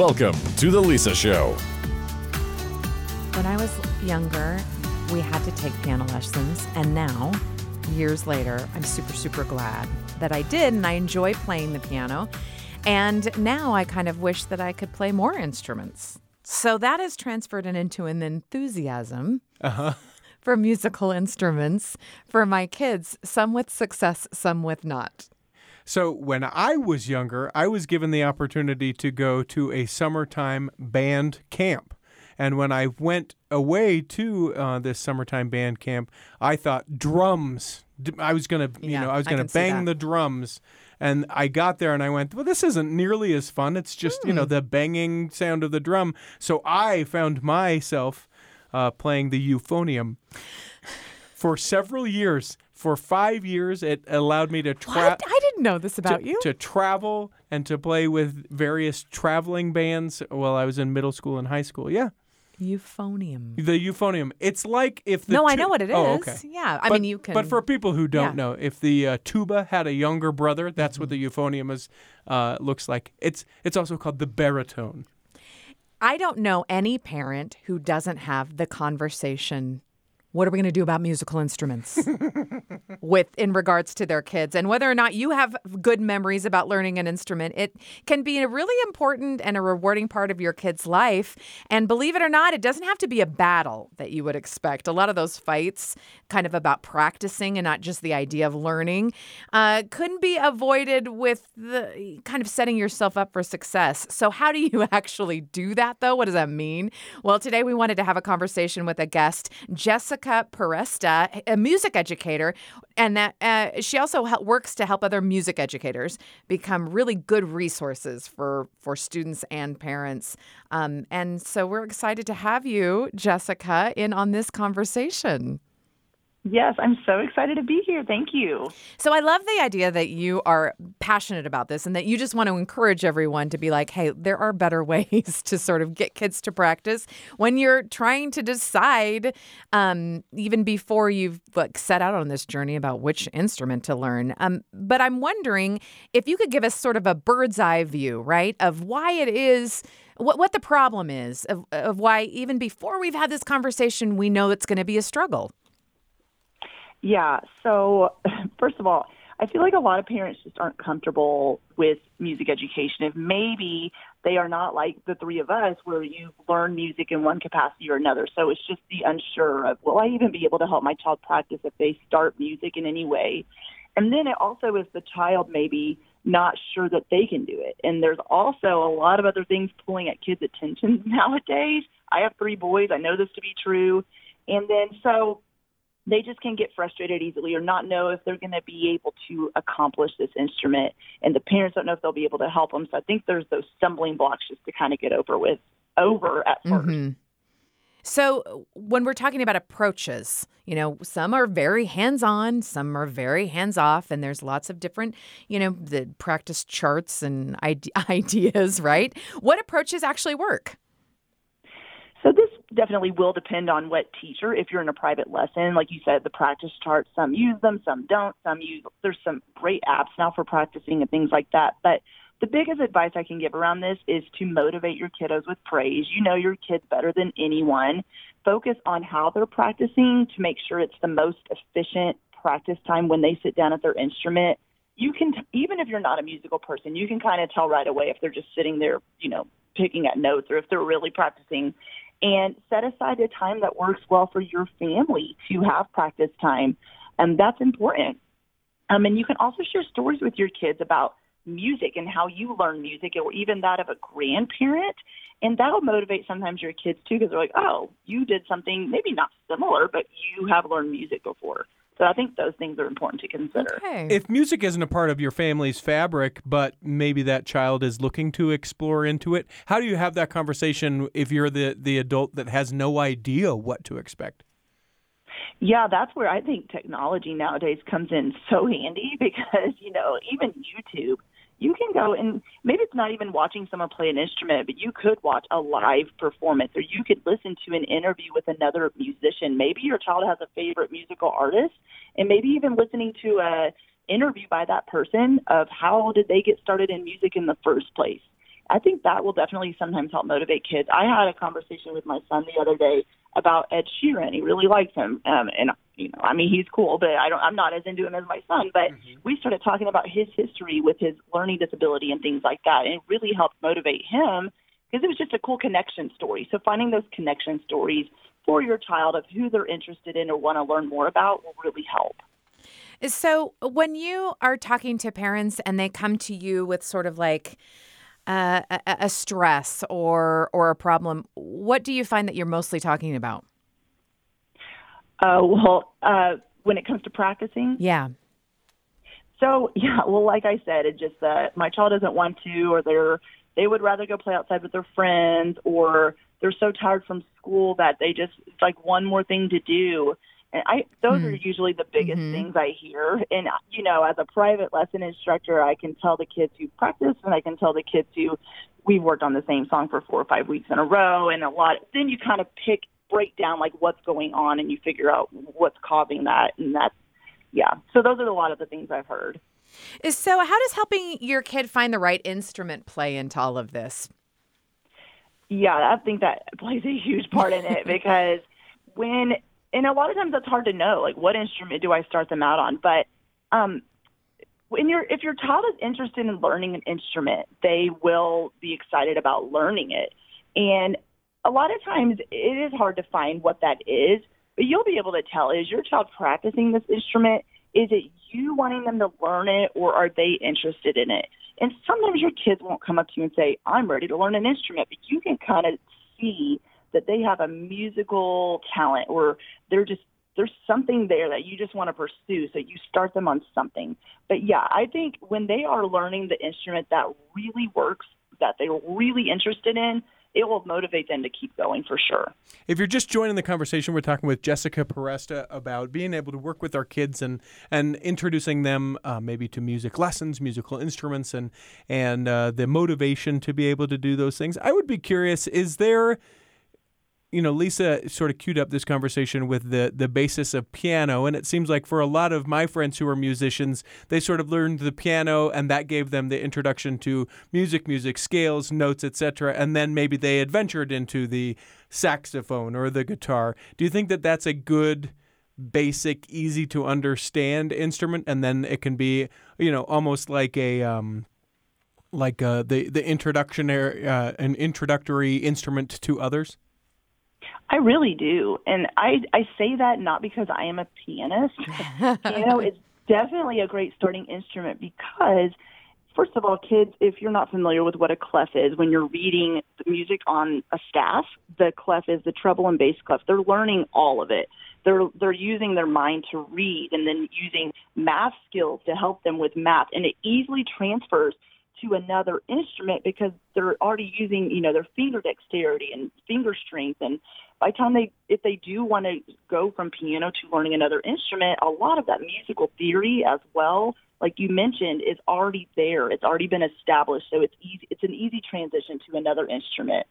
Welcome to The Lisa Show. When I was younger, we had to take piano lessons, and now, years later, I'm super, super glad that I did, and I enjoy playing the piano. And now I kind of wish that I could play more instruments. So that has transferred into an enthusiasm uh-huh. for musical instruments for my kids, some with success, some with not. So when I was younger, I was given the opportunity to go to a summertime band camp. And when I went away to uh, this summertime band camp, I thought drums. I was gonna, you Yeah, know, I was gonna see bang the drums. And I got there and I went, well, this isn't nearly as fun. It's just, you know, Hmm. the banging sound of the drum. So I found myself uh, playing the euphonium for several years. For five years, it allowed me to travel I didn't know this about to, you. to travel and to play with various traveling bands while I was in middle school and high school. Yeah, Euphonium. the euphonium. It's like if the No, I know what it is. Oh, okay. Yeah, I but, mean you can. But for people who don't Yeah. know, if the uh, tuba had a younger brother, that's what the Mm-hmm. euphonium is uh, looks like. It's it's also called the baritone. I don't know any parent who doesn't have the conversation. What are we going to do about musical instruments? With in regards to their kids and whether or not you have good memories about learning an instrument it can be a really important and a rewarding part of your kid's life. And believe it or not it doesn't have to be a battle that you would expect. A lot of those fights kind of about practicing and not just the idea of learning uh, couldn't be avoided with the kind of setting yourself up for success. So how do you actually do that though? What does that mean? Well today we wanted to have a conversation with a guest jessica peresta a music educator and that uh, she also hel- works to help other music educators become really good resources for for students and parents. Um, and so we're excited to have you jessica in on this conversation Yes, I'm so excited to be here. Thank you. So I love the idea that you are passionate about this and that you just want to encourage everyone to be like, hey, there are better ways to sort of get kids to practice when you're trying to decide, um, even before you've like set out on this journey about which instrument to learn. Um, but I'm wondering if you could give us sort of a bird's eye view, right, of why it is. What, what the problem is of, of why even before we've had this conversation we know it's going to be a struggle Yeah, so first of all, I feel like a lot of parents just aren't comfortable with music education. If maybe they are not like the three of us where you learn music in one capacity or another. So it's just the unsure of, will I even be able to help my child practice if they start music in any way? And then it also is the child maybe not sure that they can do it. And there's also a lot of other things pulling at kids' attention nowadays. I have three boys. I know this to be true. And then so they just can get frustrated easily or not know if they're going to be able to accomplish this instrument and the parents don't know if they'll be able to help them so i think there's those stumbling blocks just to kind of get over with over at 1st Mhm. So, when we're talking about approaches, you know, some are very hands on, some are very hands off, and there's lots of different, you know, the practice charts and ideas, right? What approaches actually work? So this definitely will depend on what teacher. If you're in a private lesson, like you said, the practice charts, some use them, some don't. Some use. There's some great apps now for practicing and things like that. But the biggest advice I can give around this is to motivate your kiddos with praise. You know your kids better than anyone. Focus on how they're practicing to make sure it's the most efficient practice time when they sit down at their instrument. You can, even if you're not a musical person, you can kind of tell right away if they're just sitting there, you know, picking at notes or if they're really practicing and set aside a time that works well for your family to have practice time. And that's important. Um, and you can also share stories with your kids about music and how you learn music or even that of a grandparent. And that'll motivate sometimes your kids too because they're like, oh, you did something maybe not similar, but you have learned music before. So I think those things are important to consider. Okay. If music isn't a part of your family's fabric, but maybe that child is looking to explore into it, how do you have that conversation if you're the, the adult that has no idea what to expect? Yeah, that's where I think technology nowadays comes in so handy because, you know, even YouTube, you can go and maybe it's not even watching someone play an instrument, but you could watch a live performance or you could listen to an interview with another musician. Maybe your child has a favorite musical artist and maybe even listening to a interview by that person of how did they get started in music in the first place. I think that will definitely sometimes help motivate kids. I had a conversation with my son the other day about Ed Sheeran. He really likes him, um, and you know, I mean, he's cool, but I don't. I'm not as into him as my son. But mm-hmm. we started talking about his history with his learning disability and things like that, and it really helped motivate him because it was just a cool connection story. So finding those connection stories for your child of who they're interested in or want to learn more about will really help. So when you are talking to parents and they come to you with sort of like uh, a, a stress or or a problem, what do you find that you're mostly talking about? Uh, well, uh, when it comes to practicing, yeah. So yeah, well, like I said, it's just that my child doesn't want to, or they're they would rather go play outside with their friends, or they're so tired from school that they just it's like one more thing to do. And I those mm. are usually the biggest mm-hmm. things I hear. And you know, as a private lesson instructor, I can tell the kids who practice and I can tell the kids who we've worked on the same song for four or five weeks in a row and a lot then you kind of pick break down like what's going on and you figure out what's causing that and that's yeah. So those are a lot of the things I've heard. So how does helping your kid find the right instrument play into all of this? Yeah, I think that plays a huge part in it because when and a lot of times that's hard to know like what instrument do I start them out on, but um when you're if your child is interested in learning an instrument, they will be excited about learning it. And a lot of times it is hard to find what that is, but you'll be able to tell is your child practicing this instrument? Is it you wanting them to learn it or are they interested in it? And sometimes your kids won't come up to you and say, I'm ready to learn an instrument, but you can kind of see that they have a musical talent or they're just there's something there that you just want to pursue so you start them on something but yeah i think when they are learning the instrument that really works that they're really interested in it will motivate them to keep going for sure. If you're just joining the conversation, we're talking with Jessica Peresta about being able to work with our kids and and introducing them uh, maybe to music lessons, musical instruments, and and uh, the motivation to be able to do those things. I would be curious: is there you know, Lisa sort of queued up this conversation with the the basis of piano, and it seems like for a lot of my friends who are musicians, they sort of learned the piano, and that gave them the introduction to music, music scales, notes, etc. And then maybe they adventured into the saxophone or the guitar. Do you think that that's a good basic, easy to understand instrument, and then it can be, you know, almost like a um, like uh, the the introductionary uh, an introductory instrument to others? I really do. And I, I say that not because I am a pianist. piano is definitely a great starting instrument because, first of all, kids, if you're not familiar with what a clef is, when you're reading the music on a staff, the clef is the treble and bass clef. They're learning all of it. They're they're using their mind to read and then using math skills to help them with math, and it easily transfers to another instrument because they're already using, you know, their finger dexterity and finger strength. And by the time they, if they do want to go from piano to learning another instrument, a lot of that musical theory as well, like you mentioned, is already there. It's already been established. So it's easy, it's an easy transition to another instrument.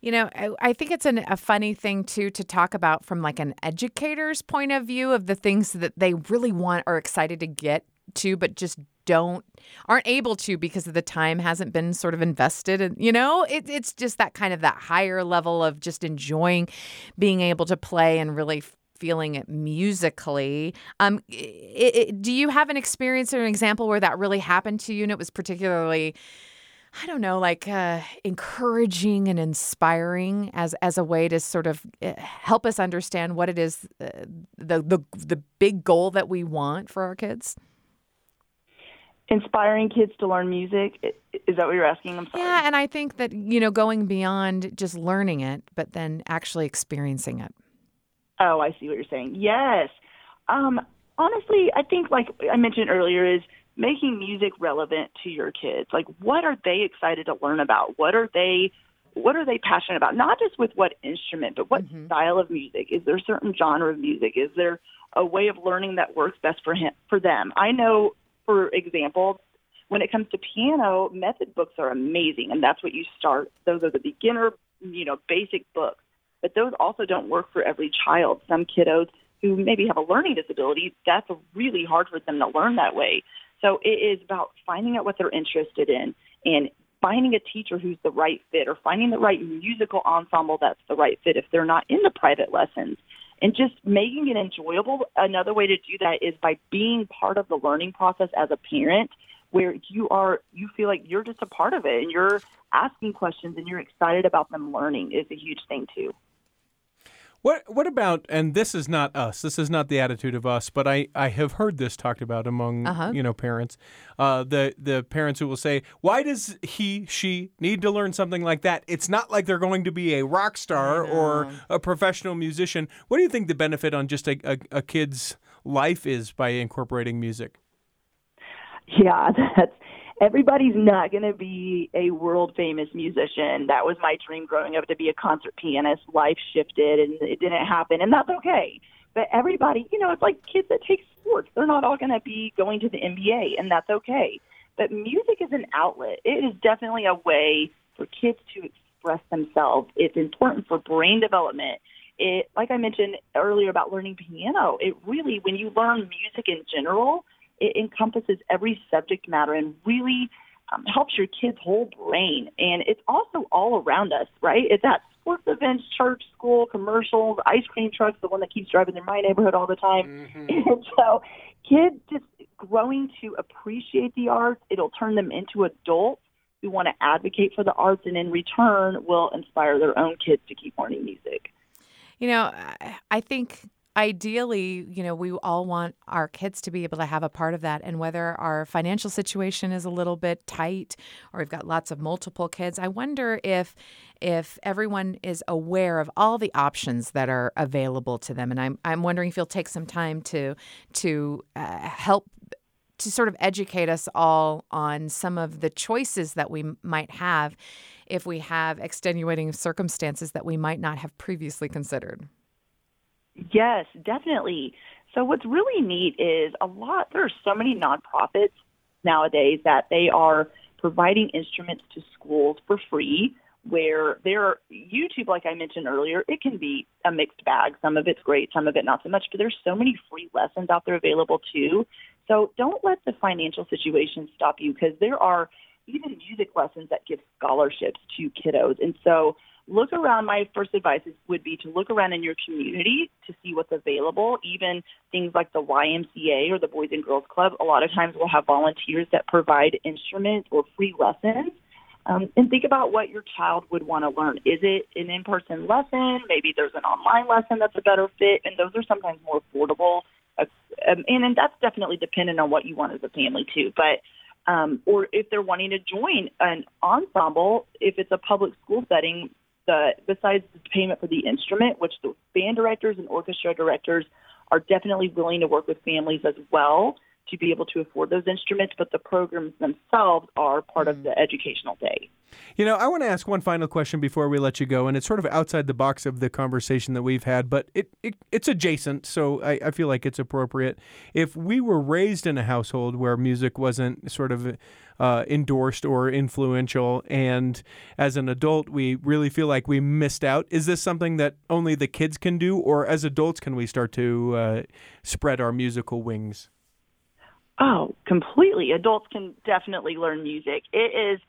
You know, I, I think it's an, a funny thing too to talk about from like an educator's point of view of the things that they really want or excited to get to, but just don't aren't able to because of the time hasn't been sort of invested and you know? It, it's just that kind of that higher level of just enjoying being able to play and really feeling it musically. Um it, it, do you have an experience or an example where that really happened to you and it was particularly I don't know, like uh, encouraging and inspiring as as a way to sort of uh, help us understand what it is uh, the the the big goal that we want for our kids inspiring kids to learn music. Is that what you're asking? I'm sorry. Yeah, and I think that, you know, going beyond just learning it, but then actually experiencing it. Oh, I see what you're saying. Yes. Um, honestly, I think, like I mentioned earlier, is making music relevant to your kids. Like, what are they excited to learn about? What are they what are they passionate about? Not just with what instrument, but what mm-hmm. style of music? Is there a certain genre of music? Is there a way of learning that works best for him for them? I know for example, when it comes to piano, method books are amazing, and that's what you start. Those are the beginner, you know, basic books. But those also don't work for every child. Some kiddos who maybe have a learning disability, that's really hard for them to learn that way. So it is about finding out what they're interested in and finding a teacher who's the right fit or finding the right musical ensemble that's the right fit if they're not in the private lessons and just making it enjoyable. Another way to do that is by being part of the learning process as a parent where you are you feel like you're just a part of it and you're asking questions and you're excited about them learning is a huge thing too. What what about and this is not us. This is not the attitude of us, but I, I have heard this talked about among Uh-huh. you know parents. Uh, the the parents who will say, "Why does he she need to learn something like that? It's not like they're going to be a rock star or a professional musician." What do you think the benefit on just a, a, a kid's life is by incorporating music? Yeah, that's everybody's not going to be a world famous musician. That was my dream growing up to be a concert pianist. Life shifted and it didn't happen, and that's okay. But everybody, you know, it's like kids that take sports. They're not all going to be going to the NBA, and that's okay. But music is an outlet. It is definitely a way for kids to express themselves. It's important for brain development. It, like I mentioned earlier about learning piano, it really, when you learn music in general, it encompasses every subject matter and really um, helps your kid's whole brain. And it's also all around us, right? It's at sports events, church, school, commercials, ice cream trucks, the one that keeps driving in my neighborhood all the time. And so kids just growing to appreciate the arts, it'll turn them into adults who want to advocate for the arts and in return will inspire their own kids to keep learning music. You know, I- I think ideally, you know, we all want our kids to be able to have a part of that. And whether our financial situation is a little bit tight or we've got lots of multiple kids, I wonder if if everyone is aware of all the options that are available to them. And I'm I'm wondering if you'll take some time to to uh, help to sort of educate us all on some of the choices that we might have if we have extenuating circumstances that we might not have previously considered. Yes, definitely. So what's really neat is a lot there are so many nonprofits nowadays that they are providing instruments to schools for free where there are YouTube like I mentioned earlier, it can be a mixed bag. Some of it's great, some of it not so much, but there's so many free lessons out there available too. So don't let the financial situation stop you because there are even music lessons that give scholarships to kiddos. And so look around. My first advice is, would be to look around in your community to see what's available. Even things like the YMCA or the Boys and Girls Club, a lot of times will have volunteers that provide instruments or free lessons. Um, and think about what your child would want to learn. Is it an in-person lesson? Maybe there's an online lesson that's a better fit, and those are sometimes more affordable. Uh, um, and, and that's definitely dependent on what you want as a family too. But um, or if they're wanting to join an ensemble, if it's a public school setting, the besides the payment for the instrument, which the band directors and orchestra directors are definitely willing to work with families as well to be able to afford those instruments, but the programs themselves are part of the educational day. You know, I want to ask one final question before we let you go, and it's sort of outside the box of the conversation that we've had, but it, it it's adjacent, so I, I feel like it's appropriate. If we were raised in a household where music wasn't sort of uh, endorsed or influential, and as an adult we really feel like we missed out, is this something that only the kids can do, or as adults can we start to uh, spread our musical wings? Oh, completely. Adults can definitely learn music. It is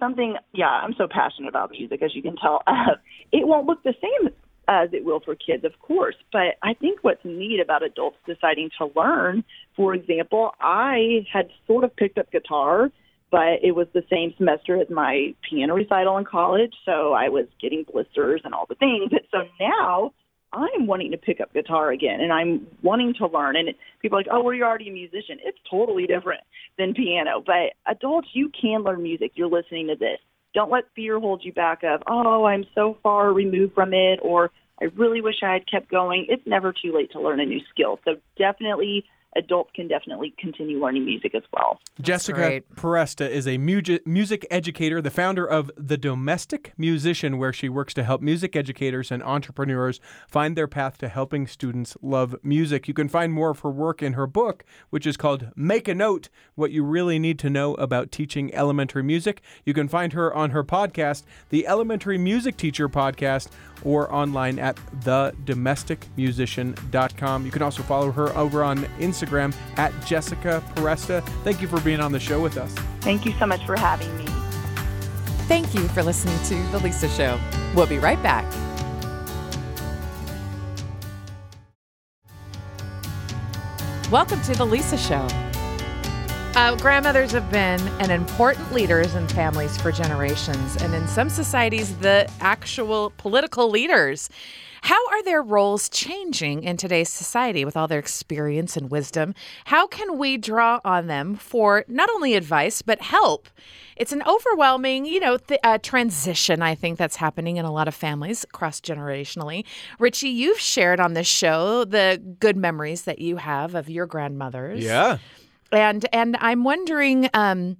something, yeah, I'm so passionate about music, as you can tell. Uh, it won't look the same as it will for kids, of course, but I think what's neat about adults deciding to learn, for example, I had sort of picked up guitar, but it was the same semester as my piano recital in college, so I was getting blisters and all the things. So now I'm wanting to pick up guitar again and I'm wanting to learn. And people are like, oh, well, you're already a musician. It's totally different than piano. But adults, you can learn music. You're listening to this. Don't let fear hold you back of, oh, I'm so far removed from it or I really wish I had kept going. It's never too late to learn a new skill. So definitely adults can definitely continue learning music as well. Jessica great. Peresta is a mu- music educator, the founder of The Domestic Musician, where she works to help music educators and entrepreneurs find their path to helping students love music. You can find more of her work in her book, which is called Make a Note What You Really Need to Know About Teaching Elementary Music. You can find her on her podcast, the Elementary Music Teacher Podcast, or online at thedomesticmusician.com. You can also follow her over on Instagram at Jessica Peresta. Thank you for being on the show with us. Thank you so much for having me. Thank you for listening to The Lisa Show. We'll be right back. Welcome to The Lisa Show. Uh, grandmothers have been an important leaders in families for generations, and in some societies, the actual political leaders. How are their roles changing in today's society with all their experience and wisdom? How can we draw on them for not only advice, but help? It's an overwhelming, you know, th- uh, transition, I think, that's happening in a lot of families cross generationally. Richie, you've shared on this show the good memories that you have of your grandmothers. Yeah. And and I'm wondering um,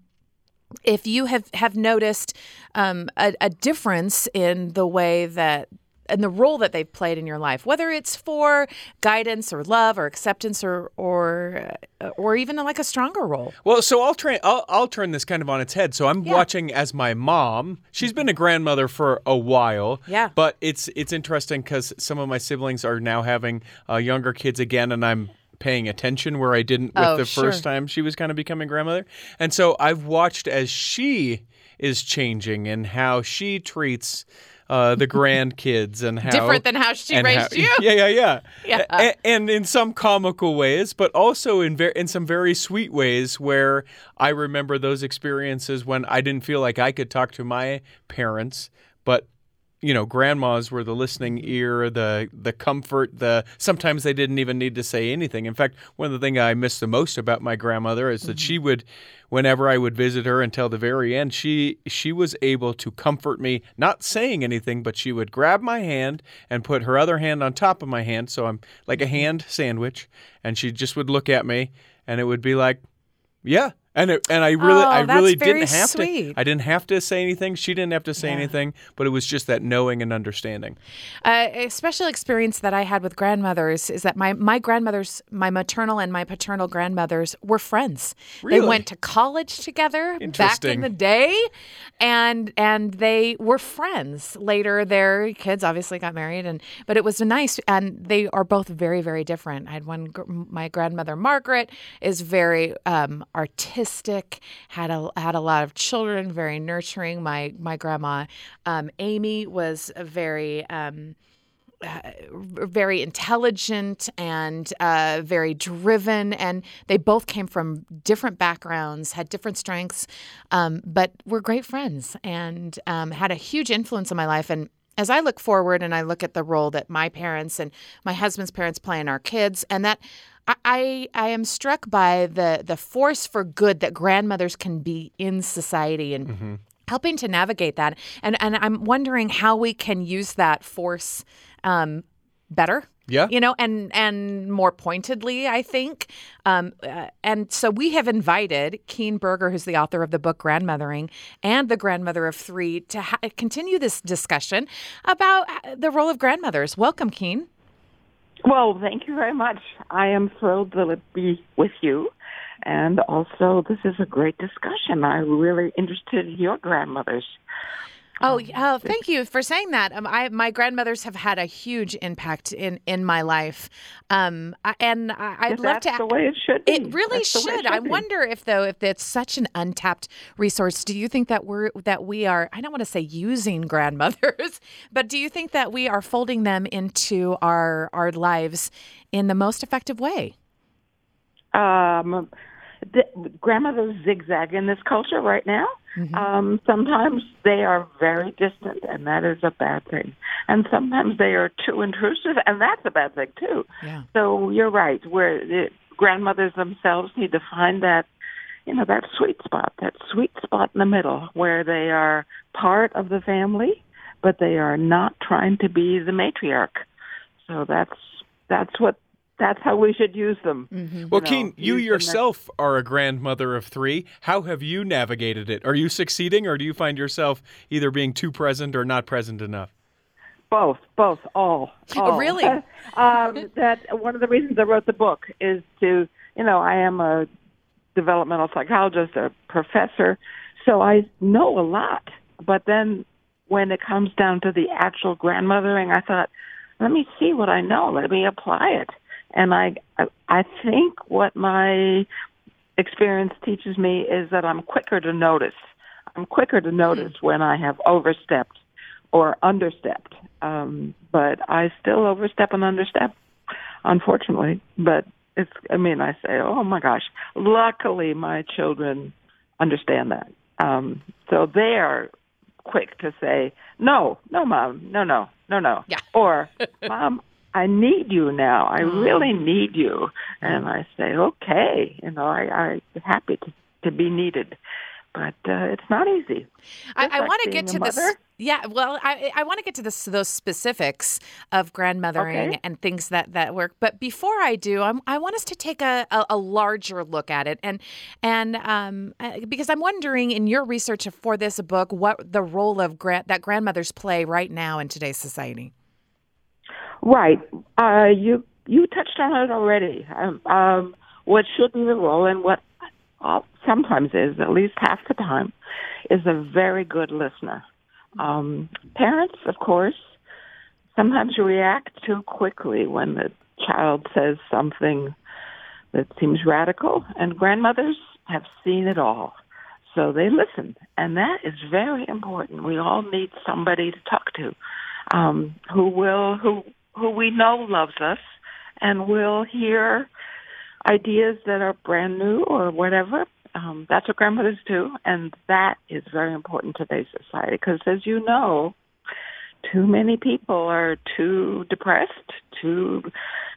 if you have have noticed um, a, a difference in the way that and the role that they've played in your life, whether it's for guidance or love or acceptance or or uh, or even like a stronger role. Well, so I'll train. I'll, I'll turn this kind of on its head. So I'm Yeah. watching as my mom. She's been a grandmother for a while. Yeah. But it's it's interesting because some of my siblings are now having uh, younger kids again, and I'm paying attention where I didn't with Oh, the sure. first time she was kind of becoming grandmother. And so I've watched as she is changing and how she treats. Uh, the grandkids and how Different than how she and raised you. Yeah, yeah, yeah. Yeah. A- and in some comical ways, but also in ver- in some very sweet ways where I remember those experiences when I didn't feel like I could talk to my parents, but you know, grandmas were the listening ear, the the comfort, the sometimes they didn't even need to say anything. In fact, one of the things I miss the most about my grandmother is that she mm-hmm. would whenever I would visit her until the very end, she she was able to comfort me, not saying anything, but she would grab my hand and put her other hand on top of my hand, so I'm like a mm-hmm. hand sandwich, and she just would look at me and it would be like, "Yeah." And it, and I really Oh, I really didn't have sweet. to I didn't have to say anything. She didn't have to say Yeah. anything, but it was just that knowing and understanding. Uh, a special experience that I had with grandmothers is that my, my grandmothers, my maternal and my paternal grandmothers, were friends. They went to college together back in the day, and and they were friends. Later, their kids obviously got married, and but it was nice. And they are both very very different. I had one. My grandmother Margaret is very um, artistic. Had a had a lot of children, very nurturing. My my grandma um, Amy was very um, very intelligent and uh, very driven, and they both came from different backgrounds, had different strengths, um, but were great friends and um, had a huge influence on my life. And as I look forward and I look at the role that my parents and my husband's parents play in our kids, and that I, I am struck by the the force for good that grandmothers can be in society and helping to navigate that. And and I'm wondering how we can use that force um, better. Yeah. You know, and and more pointedly, I think. Um, uh, and so we have invited Keen Berger, who's the author of the book Grandmothering and the grandmother of three, to ha- continue this discussion about uh, the role of grandmothers. Welcome, Keen. Well, thank you very much. I am thrilled to be with you. And also, this is a great discussion. I'm really interested in your grandmothers. Oh, yeah, thank you for saying that. Um, I my grandmothers have had a huge impact in in my life, um, I- and I, I'd love That's to. the way it should be. It really That's the it should. I be. wonder if though if it's such an untapped resource, do you think that we're that we are I don't want to say using grandmothers, but do you think that we are folding them into our our lives in the most effective way? um, the, grandmothers zigzag in this culture right now. Mm-hmm. Um, sometimes they are very distant, and that is a bad thing. And sometimes they are too intrusive, and that's a bad thing too. Yeah. So you're right. Where the grandmothers themselves need to find that, you know, that sweet spot, that sweet spot in the middle, where they are part of the family, but they are not trying to be the matriarch. So that's that's what that's how we should use them. Well, know, Keen, you use them yourself are a grandmother of three. How have you navigated it? Are you succeeding, or do you find yourself either being too present or not present enough? Both, both, all. Oh, all. really? um, that one of the reasons I wrote the book is to, you know, I am a developmental psychologist, a professor, so I know a lot. But then when it comes down to the actual grandmothering, I thought, let me see what I know. Let me apply it. And I, I, I think what my experience teaches me is that I'm quicker to notice. I'm quicker to notice when I have overstepped or understepped. Um, but I still overstep and understep, unfortunately. But it's, I mean, I say, oh my gosh. Luckily, my children understand that. Um, so they are quick to say, no, no, mom, no, no, no, no. Yeah. Or, mom, I need you now. I Mm. really need you. And I say, okay, you know, I, I'm happy to, to be needed. But uh, it's not easy. I, Just I like want to get to this. Yeah, well, I I want to get to this those specifics of grandmothering Okay. and things that that work. But before I do, I'm, I want us to take a, a, a larger look at it, and and um uh, because I'm wondering in your research for this book, what the role of gra- that grandmothers play right now in today's society. Right. Uh, you you touched on it already. Um, um, what should be the role, and what uh, sometimes is, at least half the time, is a very good listener. Um, parents, of course, sometimes react too quickly when the child says something that seems radical, and grandmothers have seen it all. So they listen, and that is very important. We all need somebody to talk to um, who will who who we know loves us and will hear ideas that are brand new or whatever. Um, that's what grandmothers do, and that is very important in today's society because, as you know, too many people are too depressed, too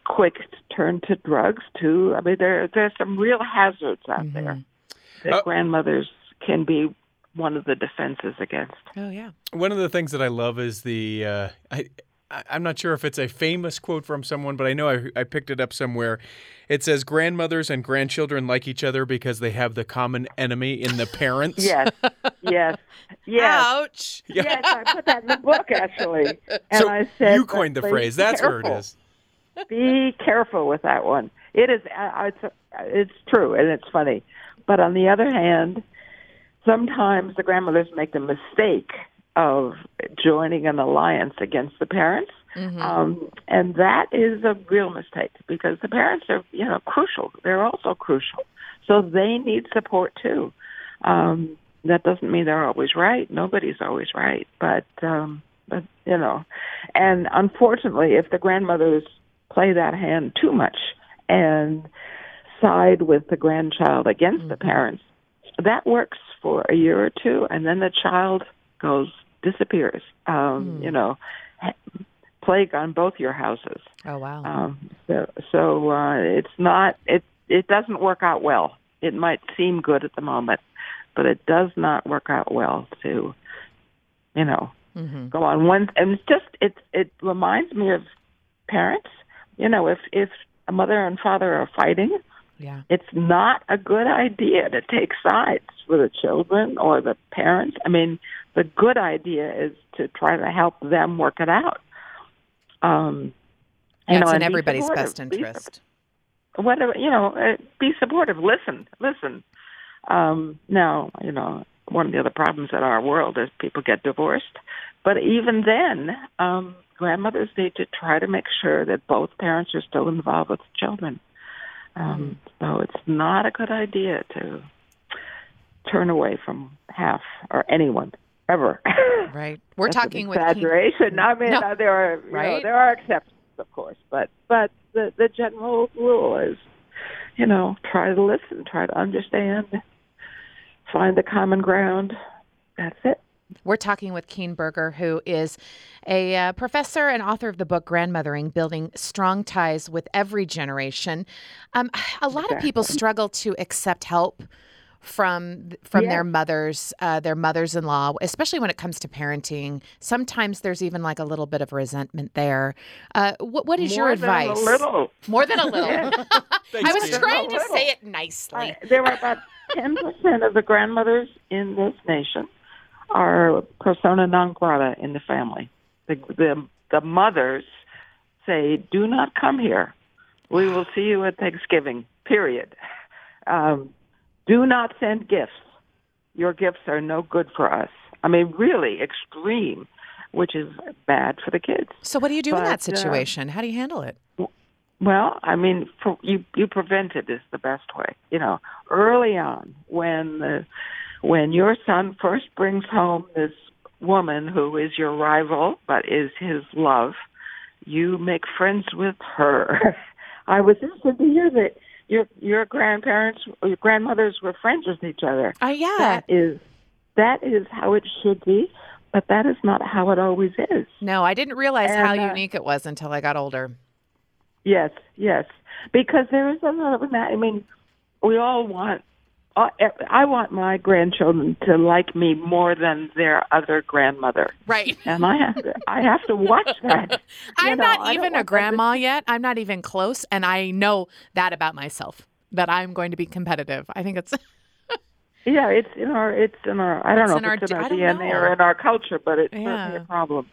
quick to turn to drugs. Too, I mean, there there's some real hazards out there that Uh, grandmothers can be one of the defenses against. Oh yeah. One of the things that I love is the uh, I. I- I'm not sure if it's a famous quote from someone, but I know I, I picked it up somewhere. It says, "Grandmothers and grandchildren like each other because they have the common enemy in the parents." Yes, yes, yes. Ouch. Yes, I put that in the book actually, and so I said you coined the phrase. be That's where it careful. is. Be careful with that one. It is. uh, It's it's true and it's funny, but on the other hand, sometimes the grandmothers make the mistake of joining an alliance against the parents, um, and that is a real mistake because the parents are you know crucial. They're also crucial, so they need support too. Um, that doesn't mean they're always right. Nobody's always right, but um, but you know, and unfortunately, if the grandmothers play that hand too much and side with the grandchild against the parents, that works for a year or two, and then the child goes disappears. Um, You know, ha- plague on both your houses. Oh wow. Um, so so uh, it's not it it doesn't work out well. It might seem good at the moment, but it does not work out well to, you know, Mm-hmm. go on one. And it's just it it reminds me of parents. You know, if if a mother and father are fighting, yeah. it's not a good idea to take sides for the children or the parents. I mean, the good idea is to try to help them work it out. Um, you know, it's in be everybody's best Be interest. whatever you know uh, be supportive. Listen listen. Um now you know one of the other problems in our world is people get divorced. But even then um grandmothers need to try to make sure that both parents are still involved with the children. Um so it's not a good idea to turn away from half or anyone ever Right. We're That's an talking with exaggeration. I mean, No. uh, there are you know, Right? there are exceptions, of course, but but the the general rule is, you know, try to listen, try to understand, find the common ground. That's it. We're talking with Keen Berger, who is a uh, professor and author of the book Grandmothering Building Strong Ties with Every Generation. Um, a lot of people struggle to accept help from from their mothers, uh, their mothers-in-law, especially when it comes to parenting. Sometimes there's even like a little bit of resentment there. Uh, what, what is your More than advice? A little. More than a little. I was Jan. trying to say it nicely. Uh, there are about ten percent of the grandmothers in this nation are persona non grata in the family. The the the mothers say, "Do not come here. We will see you at Thanksgiving." Period. Um, do not send gifts. Your gifts are no good for us. I mean, really extreme, which is bad for the kids. So what do you do in that But, uh, situation? How do you handle it? Well, I mean, you you prevent it is the best way. You know, early on when the when your son first brings home this woman who is your rival but is his love, you make friends with her. I was interested to hear that your your grandparents or your grandmothers were friends with each other. Uh, yeah. That is that is how it should be, but that is not how it always is. No, I didn't realize how uh, unique it was until I got older. Yes, yes, because there is a lot of that. I mean, we all want. Uh, I want my grandchildren to like me more than their other grandmother, Right. and I have to. I have to watch that. I'm know, not even a grandma yet. I'm not even close. And I know that about myself, that I'm going to be competitive. I think it's, Yeah, it's in our. It's in our. I don't It's know in if our it's in our DNA know. or in our culture, but it's Yeah. certainly a problem.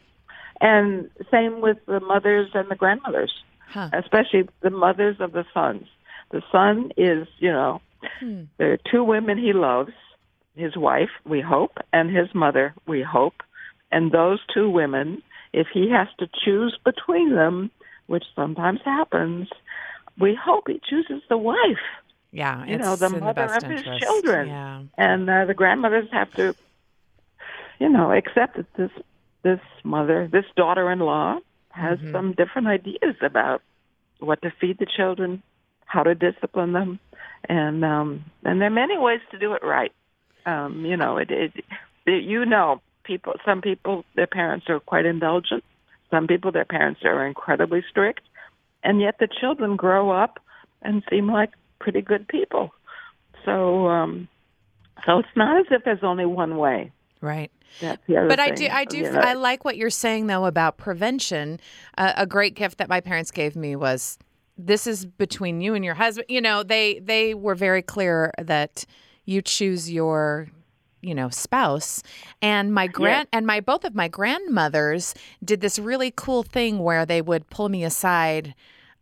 And same with the mothers and the grandmothers. huh. especially the mothers of the sons. The son is, you know, Hmm. there are two women he loves his wife, we hope, and his mother, we hope. And those two women, if he has to choose between them, which sometimes happens, we hope he chooses the wife. Yeah. You it's know, the mother the of his children. Yeah. And uh, the grandmothers have to, you know, accept that this this mother, this daughter-in-law, has Mm-hmm. some different ideas about what to feed the children, how to discipline them, and um, and there are many ways to do it right. Um, you know, it, it, it you know people. Some people their parents are quite indulgent. Some people their parents are incredibly strict, and yet the children grow up and seem like pretty good people. So um, so it's not as if there's only one way. Right. That's the other But I do, I do, you know. I like what you're saying though about prevention. Uh, a great gift that my parents gave me was this is between you and your husband. You know, they they were very clear that you choose your you know spouse and my grand and my both of my grandmothers did this really cool thing where they would pull me aside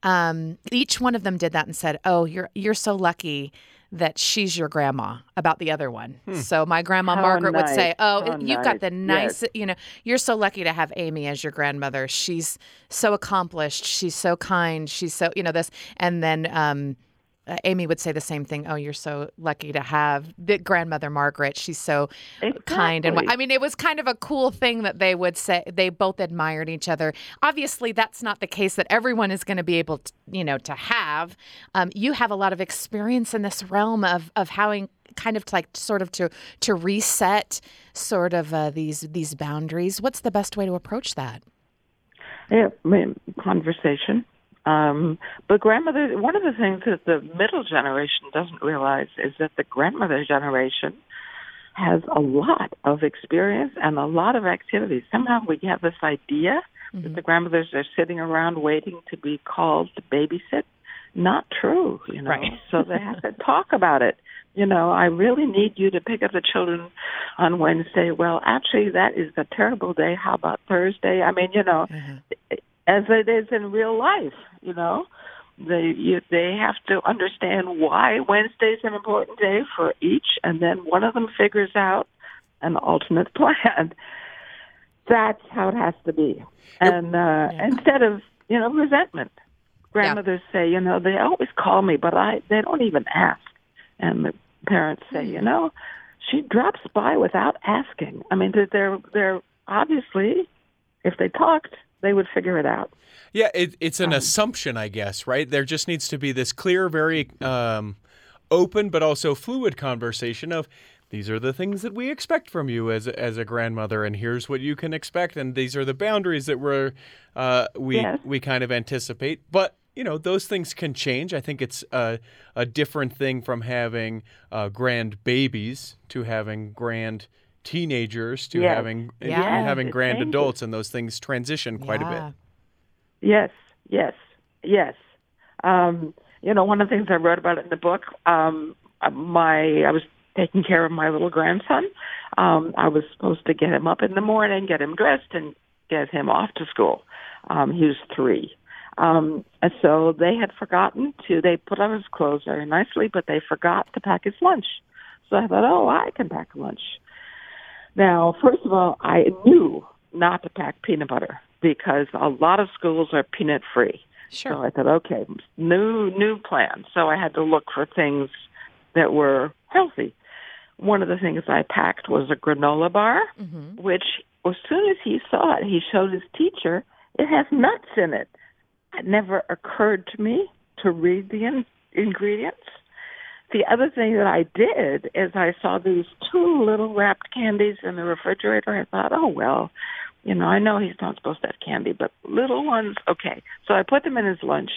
um, each one of them did that and said oh you're you're so lucky that she's your grandma about the other one. So my grandma How margaret would say oh How you've got the nice. nice you know you're so lucky to have amy as your grandmother. She's so accomplished. She's so kind. She's so you know this. And then um uh, Amy would say the same thing. Oh, you're so lucky to have the grandmother Margaret. She's so kind and I mean, it was kind of a cool thing that they would say. They both admired each other. Obviously, that's not the case that everyone is going to be able to, you know, to have. Um, you have a lot of experience in this realm of of having kind of like sort of to to reset sort of uh, these these boundaries. What's the best way to approach that? Yeah, conversation. Um, but grandmother, one of the things that the middle generation doesn't realize is that the grandmother generation has a lot of experience and a lot of activities. Somehow we have this idea that the grandmothers are sitting around waiting to be called to babysit. Not true, you know. Right. so they have to talk about it. You know, I really need you to pick up the children on Wednesday. Well, actually, that is a terrible day. How about Thursday? I mean, you know, as it is in real life. You know, they you, they have to understand why Wednesday's an important day for each, and then one of them figures out an alternate plan. That's how it has to be, and uh, instead of you know resentment. Grandmothers say, you know, they always call me, but I they don't even ask, and the parents say, you know, she drops by without asking. I mean, they're they're obviously, if they talked, they would figure it out. Yeah, it, it's an assumption, I guess, right? There just needs to be this clear, very um, open, but also fluid conversation of these are the things that we expect from you as a, as a grandmother, and here's what you can expect, and these are the boundaries that we're uh, we Yes. we kind of anticipate. But you know, those things can change. I think it's a, a different thing from having uh, grand babies to having grand teenagers to Yes. having Yes, having grand adults, and those things transition quite a bit. Yes, yes, yes. Um, you know, one of the things I wrote about it in the book, um, my I was taking care of my little grandson. Um, I was supposed to get him up in the morning, get him dressed, and get him off to school. Um, he was three. Um, and so they had forgotten to, they put on his clothes very nicely, but they forgot to pack his lunch. So I thought, oh, I can pack lunch. Now, first of all, I knew not to pack peanut butter because a lot of schools are peanut free. Sure. So I thought, okay, new new plan. So I had to look for things that were healthy. one of the things I packed was a granola bar, Mm-hmm. which as soon as he saw it, he showed his teacher. It has nuts in it. It never occurred to me to read the in- ingredients. The other thing that I did is I saw these two little wrapped candies in the refrigerator. I thought, oh well, you know, I know he's not supposed to have candy, but little ones, okay. So I put them in his lunch,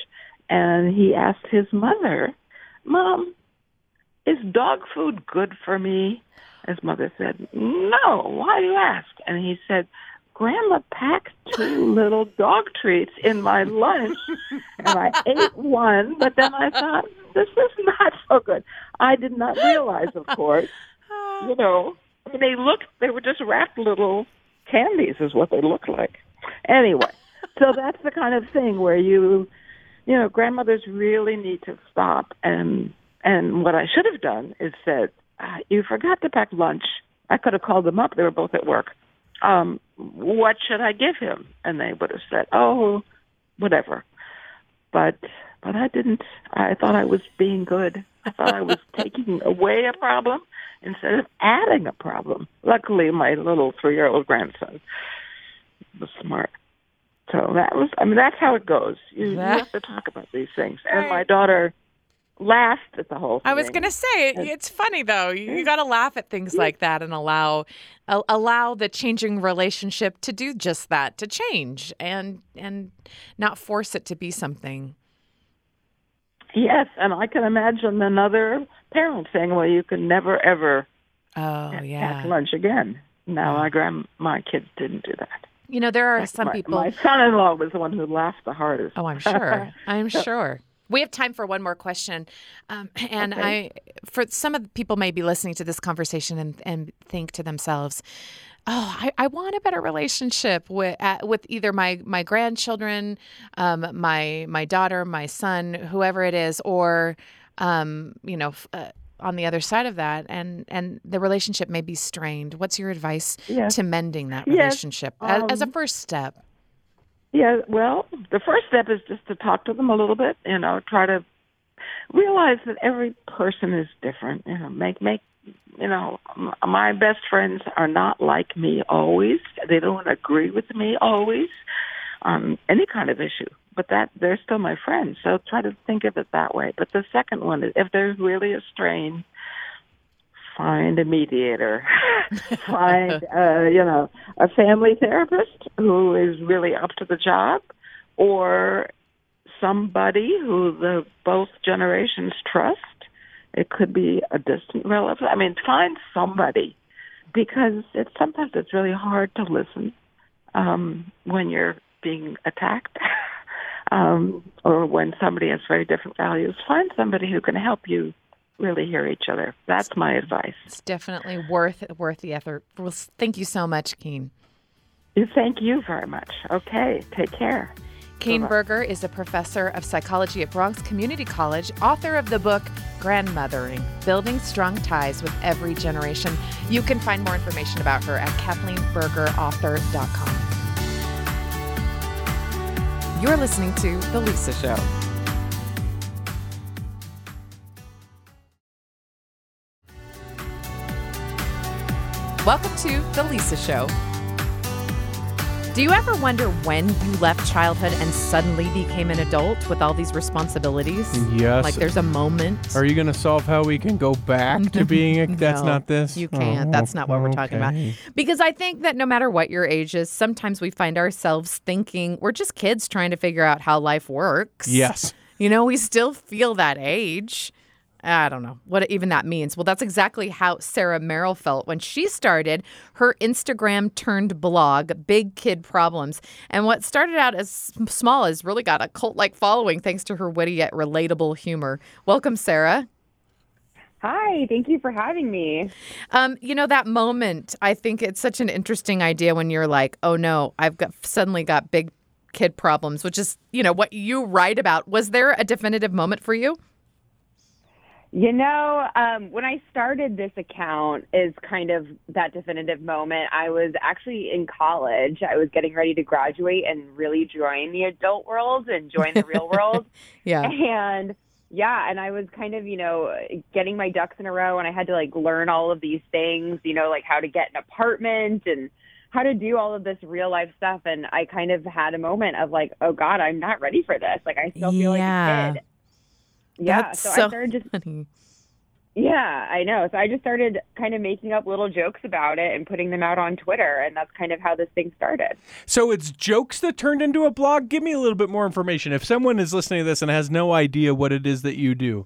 and he asked his mother, "Mom, is dog food good for me?" His mother said, "No. Why do you ask?" And he said, "Grandma packed two little dog treats in my lunch, and I ate one, but then I thought this is not so good. I did not realize, of course, you know, I mean, they looked, they were just wrapped little candies, is what they looked like. Anyway, so that's the kind of thing where you, you know, grandmothers really need to stop. And and what I should have done is said, uh, "You forgot to pack lunch." I could have called them up; they were both at work. Um, what should I give him? And they would have said, "Oh, whatever." But but I didn't. I thought I was being good. I thought I was taking away a problem instead of adding a problem. Luckily, my little three-year-old grandson was smart. So that was. I mean, that's how it goes. You, you have to talk about these things. And my daughter laughed at the whole thing. I was gonna say And- it's funny though. You, you got to laugh at things like that and allow a- allow the changing relationship to do just that, to change and and not force it to be something. Yes, and I can imagine another parent saying, "Well, you can never ever Oh pack yeah. lunch again." No, my grand my kids didn't do that. You know there are some my, people. My son-in-law was the one who laughed the hardest. Oh, I'm sure. I'm sure. We have time for one more question, um, and Okay. I, for some of the people may be listening to this conversation and, and think to themselves, "Oh, I, I want a better relationship with uh, with either my my grandchildren, um, my my daughter, my son, whoever it is, or um, you know." Uh, on the other side of that, and and the relationship may be strained. What's your advice Yes. to mending that Yes, relationship as, as a um, first step? Yeah, well, the first step is just to talk to them a little bit. You know, try to realize that every person is different. You know, make make you know, my best friends are not like me always. They don't agree with me always on any kind of issue. But that they're still my friends. So try to think of it that way. But the second one is if there's really a strain, find a mediator. find uh, you know, a family therapist who is really up to the job or somebody who the both generations trust. It could be a distant relative. I mean, find somebody because it's sometimes it's really hard to listen um, when you're being attacked um, or when somebody has very different values. Find somebody who can help you really hear each other. That's my advice. It's definitely worth worth the effort. Well, thank you so much, Keen. Thank you very much. Okay, take care. Bye-bye. Berger is a professor of psychology at Bronx Community College, author of the book Grandmothering Building Strong Ties with Every Generation. You can find more information about her at KathleenBergerAuthor.com. You're listening to The Lisa Show. Welcome to The Lisa Show. Do you ever wonder when you left childhood and suddenly became an adult with all these responsibilities? Yes. Like there's a moment. Are you going to solve how we can go back to being a. That's No, not this? You can't. Oh, That's not what we're talking about. Because I think that no matter what your age is, sometimes we find ourselves thinking we're just kids trying to figure out how life works. Yes. You know, we still feel that age. I don't know what even that means. Well, that's exactly how Sarah Merrill felt when she started her Instagram turned blog, Big Kid Problems. And what started out as small has really got a cult like following thanks to her witty yet relatable humor. Welcome, Sarah. Hi, thank you for having me. Um, you know that moment. I think it's such an interesting idea when you're like, "Oh no, I've got suddenly got big kid problems," which is you know what you write about. Was there a definitive moment for you? You know, um, when I started this account is kind of that definitive moment. I was actually in college. I was getting ready to graduate and really join the adult world and join the real world. Yeah. And yeah, and I was kind of, you know, getting my ducks in a row and I had to like learn all of these things, you know, like how to get an apartment and how to do all of this real life stuff and I kind of had a moment of like, oh god, I'm not ready for this. Like I still feel Yeah. like a kid. Yeah, That's so, so I started just funny. yeah, I know. So I just started kind of making up little jokes about it and putting them out on Twitter and that's kind of how this thing started. So it's jokes that turned into a blog. Give me a little bit more information. If someone is listening to this and has no idea what it is that you do,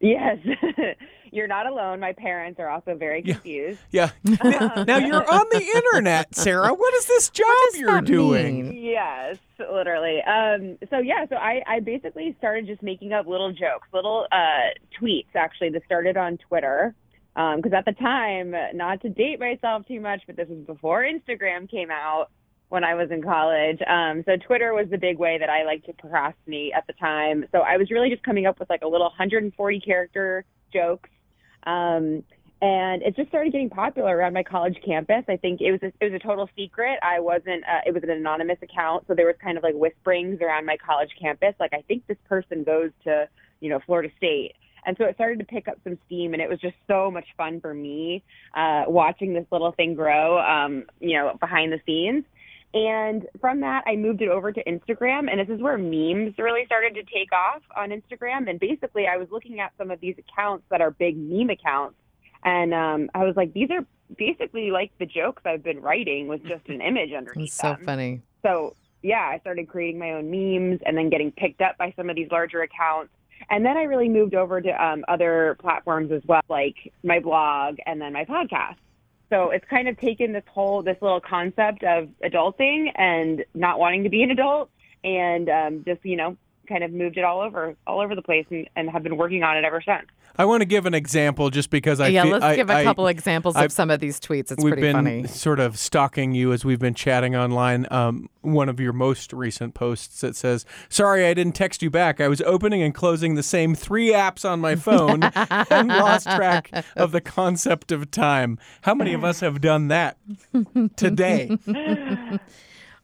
Yes. You're not alone. My parents are also very confused. yeah. now you're on the internet, Sarah. What is this job does you're that doing? mean? Yes, literally. Um, so yeah, so I, I basically started just making up little jokes, little uh, tweets actually that started on Twitter. Because at the time, not to date myself too much, but this was before Instagram came out when I was in college. Um, so Twitter was the big way that I liked to procrastinate at the time. So I was really just coming up with like a little 140 character jokes. Um, and it just started getting popular around my college campus. I think it was a, it was a total secret. I wasn't. Uh, it was an anonymous account, so there was kind of like whisperings around my college campus. Like I think this person goes to you know Florida State, and so it started to pick up some steam, and it was just so much fun for me uh, watching this little thing grow. Um, you know, behind the scenes. And from that, I moved it over to Instagram. And this is where memes really started to take off on Instagram. And basically, I was looking at some of these accounts that are big meme accounts. And um, I was like, these are basically like the jokes I've been writing with just an image underneath It's so them. funny. So, yeah, I started creating my own memes and then getting picked up by some of these larger accounts. And then I really moved over to um, other platforms as well, like my blog and then my podcast. So it's kind of taken this whole this little concept of adulting and not wanting to be an adult, and um, just you know kind of moved it all over all over the place and, and have been working on it ever since. I want to give an example just because I yeah, feel, let's I- give a I- couple examples I- of some of these tweets. It's we've pretty been funny. sort of stalking you as we've been chatting online. Um, one of your most recent posts that says, "Sorry, I didn't text you back. I was opening and closing the same three apps on my phone and lost track of the concept of time." How many of us have done that today?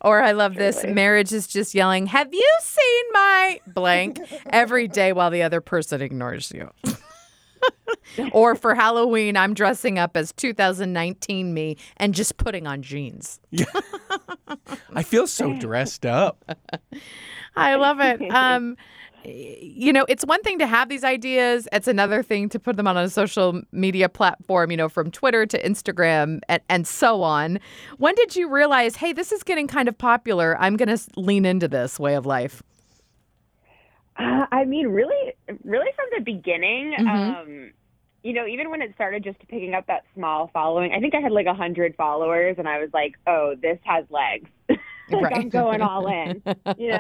Or I love this. Marriage is just yelling, Have you seen my blank every day while the other person ignores you? or for Halloween, I'm dressing up as 2019 me and just putting on jeans. I feel so dressed up. I love it. Um, you know, it's one thing to have these ideas. It's another thing to put them on a social media platform, you know, from Twitter to Instagram and, and so on. When did you realize, hey, this is getting kind of popular? I'm going to lean into this way of life? Uh, I mean, really, really from the beginning. Mhm. Um, you know, even when it started just picking up that small following, I think I had like a hundred followers, and I was like, "Oh, this has legs." like Right. I'm going all in. you know,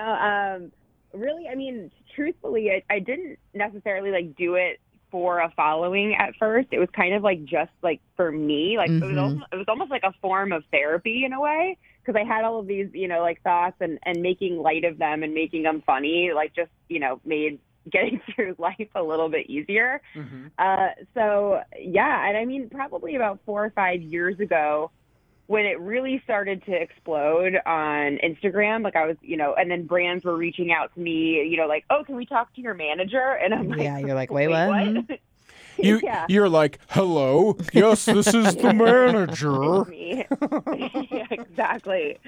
um, really, I mean, truthfully, I, I didn't necessarily like do it for a following at first. It was kind of like just like for me, like it was Mhm. almost, it was almost like a form of therapy in a way because I had all of these, you know, like thoughts and and making light of them and making them funny, like just you know made getting through life a little bit easier. Uh, so yeah, and I mean probably about four or five years ago when it really started to explode on Instagram, like I was, you know, and then brands were reaching out to me, you know, like, oh, can we talk to your manager? And I'm like, Yeah, you're like, wait, what? You, yeah. You're like, hello. Yes, this is the manager. yeah, exactly.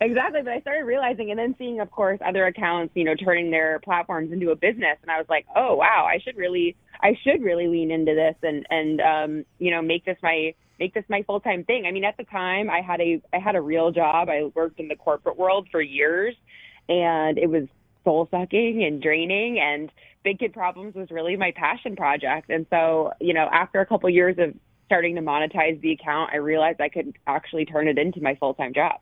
Exactly. But I started realizing and then seeing, of course, other accounts, you know, turning their platforms into a business. And I was like, oh, wow, I should really, I should really lean into this and, and, um, you know, make this my, make this my full-time thing. I mean, at the time I had a, I had a real job. I worked in the corporate world for years and it was soul sucking and draining and Big Kid Problems was really my passion project. And so, you know, after a couple years of starting to monetize the account, I realized I could actually turn it into my full time job.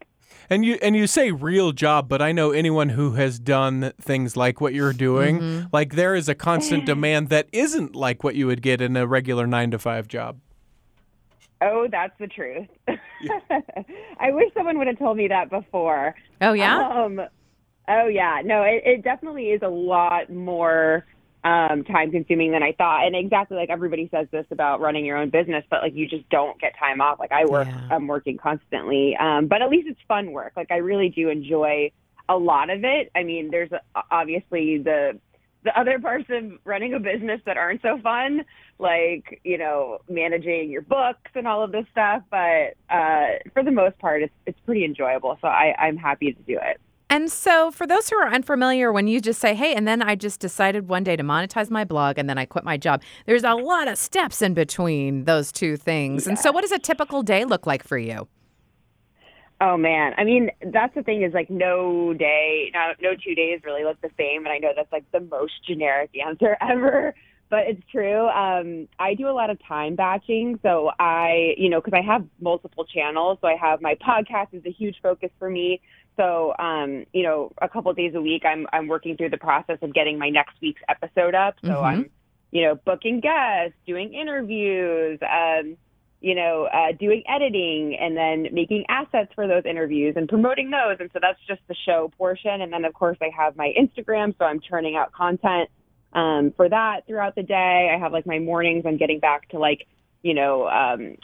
And you and you say real job, but I know anyone who has done things like what you're doing, mm-hmm. like there is a constant demand that isn't like what you would get in a regular 9 to 5 job. Oh, that's the truth. I wish someone would have told me that before. Oh, yeah? Um, oh yeah, no, it, it definitely is a lot more um, time consuming than I thought. And exactly like everybody says this about running your own business, but like you just don't get time off. Like I work, Yeah. I'm working constantly, um, but at least it's fun work. Like I really do enjoy a lot of it. I mean, there's uh, obviously the the other parts of running a business that aren't so fun, like you know managing your books and all of this stuff. But uh, for the most part, it's it's pretty enjoyable. So I, I'm happy to do it. And so, for those who are unfamiliar, when you just say, hey, and then I just decided one day to monetize my blog and then I quit my job, there's a lot of steps in between those two things. And so, what does a typical day look like for you? Oh man, I mean that's the thing is like no day, no, no two days really look the same, and I know that's like the most generic answer ever, but it's true. Um, I do a lot of time batching, so I, you know, because I have multiple channels, so I have my podcast is a huge focus for me. So, um, you know, a couple days a week, I'm I'm working through the process of getting my next week's episode up. So Mhm. I'm, you know, booking guests, doing interviews. Um, you know, uh, doing editing and then making assets for those interviews and promoting those. And so that's just the show portion. And then, of course, I have my Instagram, so I'm churning out content um, for that throughout the day. I have like my mornings. I'm getting back to like, you know, um,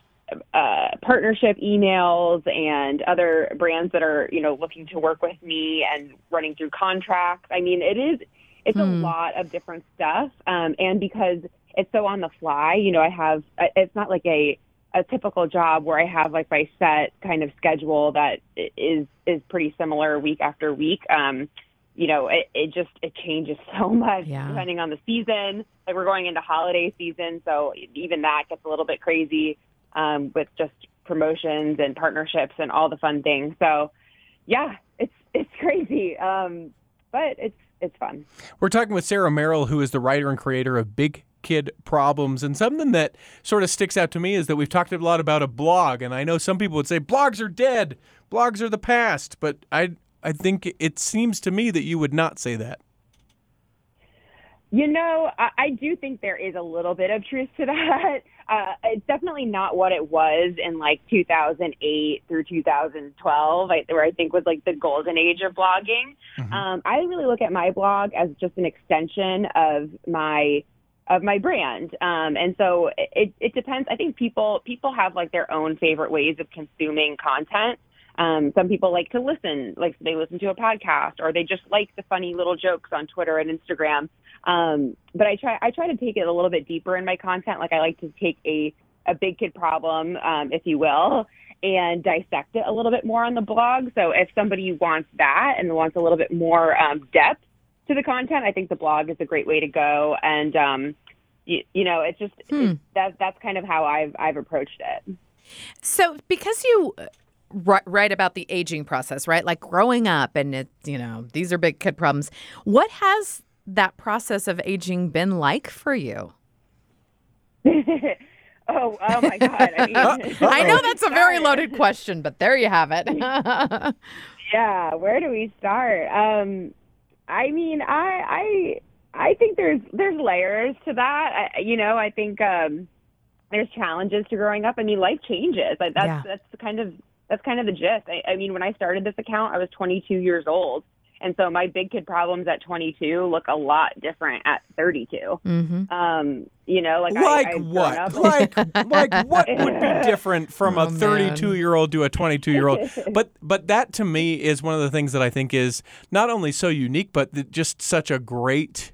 uh, partnership emails and other brands that are, you know, looking to work with me and running through contracts. I mean, it is, it's a Hmm. lot of different stuff. Um, and because it's so on the fly, you know, I have, it's not like a, a typical job where I have like my set kind of schedule that is is pretty similar week after week. Um, you know, it, it just it changes so much Yeah. depending on the season. Like we're going into holiday season, so even that gets a little bit crazy um, with just promotions and partnerships and all the fun things. So, yeah, it's it's crazy, um, but it's it's fun. We're talking with Sarah Merrill, who is the writer and creator of Big Kid Problems. And something that sort of sticks out to me is that we've talked a lot about a blog. And I know some people would say blogs are dead, blogs are the past. But I, I think it seems to me that you would not say that. You know, I, I do think there is a little bit of truth to that. Uh, it's definitely not what it was in like 2008 through 2012, I, where I think was like the golden age of blogging. Um, I really look at my blog as just an extension of my of my brand, um, and so it, it depends. I think people people have like their own favorite ways of consuming content. Um, some people like to listen, like they listen to a podcast, or they just like the funny little jokes on Twitter and Instagram. Um, but I try I try to take it a little bit deeper in my content. Like I like to take a a big kid problem, um, if you will, and dissect it a little bit more on the blog. So if somebody wants that and wants a little bit more um, depth to the content, I think the blog is a great way to go. And um, you, you know, it's just Hmm. it's, that that's kind of how I've I've approached it. So, because you uh, write about the aging process, right? Like growing up, and it, you know, these are big kid problems. What has that process of aging been like for you? oh, oh my God! I, mean, I know that's a very loaded question, but there you have it. yeah where do we start um i mean i i i think there's there's layers to that. I, you know i think um there's challenges to growing up. I mean life changes. Like that's Yeah. that's the kind of that's kind of the gist. I, I mean when i started this account i was 22 years old and so my big kid problems at 22 look a lot different at 32 hmm um you know like, Like I, I've what? Like like what would be different from Oh, a 32 year old to a 22 year old? But but that to me is one of the things that I think is not only so unique, but just such a great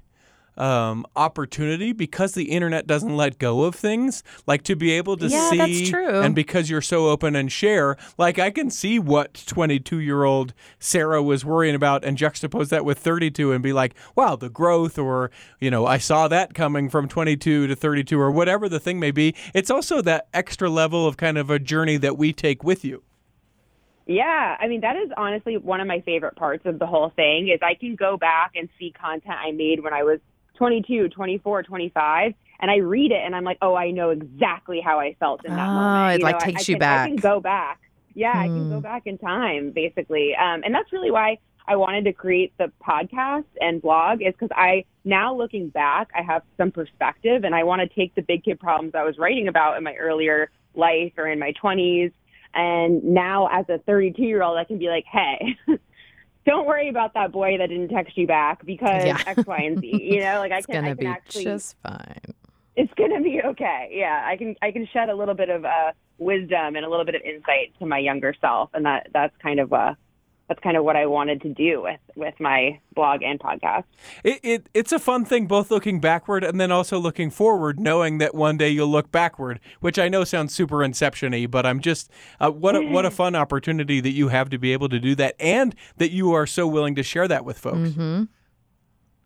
um, opportunity because the internet doesn't let go of things. Like to be able to Yeah, see, that's true. and because you're so open and share, like I can see what 22 year old Sarah was worrying about and juxtapose that with 32 and be like, wow, the growth, or you know, I saw that coming from 22 to 32, or whatever the thing may be. It's also that extra level of kind of a journey that we take with you. Yeah, I mean that is honestly one of my favorite parts of the whole thing is I can go back and see content I made when I was 22, 24, 25 and I read it and I'm like, "Oh, I know exactly how I felt in that Oh, moment." it, You like, know, takes I you can, I can back. go back. Yeah, I can go back in time basically. Um and that's really why I wanted to create the podcast and blog is because I now looking back, I have some perspective and I want to take the big kid problems I was writing about in my earlier life or in my 20s and now, as a 32 year old, I can be like, hey, don't worry about that boy that didn't text you back because Yeah. X, Y, and Z. You know, like I can, I can be actually, just fine. it's gonna be okay. Yeah, I can, I can shed a little bit of uh, wisdom and a little bit of insight to my younger self, and that that's kind of uh, that's kind of what I wanted to do with with my blog and podcast. It, it it's a fun thing, both looking backward and then also looking forward, knowing that one day you'll look backward. Which I know sounds super inceptiony, but I'm just uh, what a, what a fun opportunity that you have to be able to do that, and that you are so willing to share that with folks. Mm-hmm.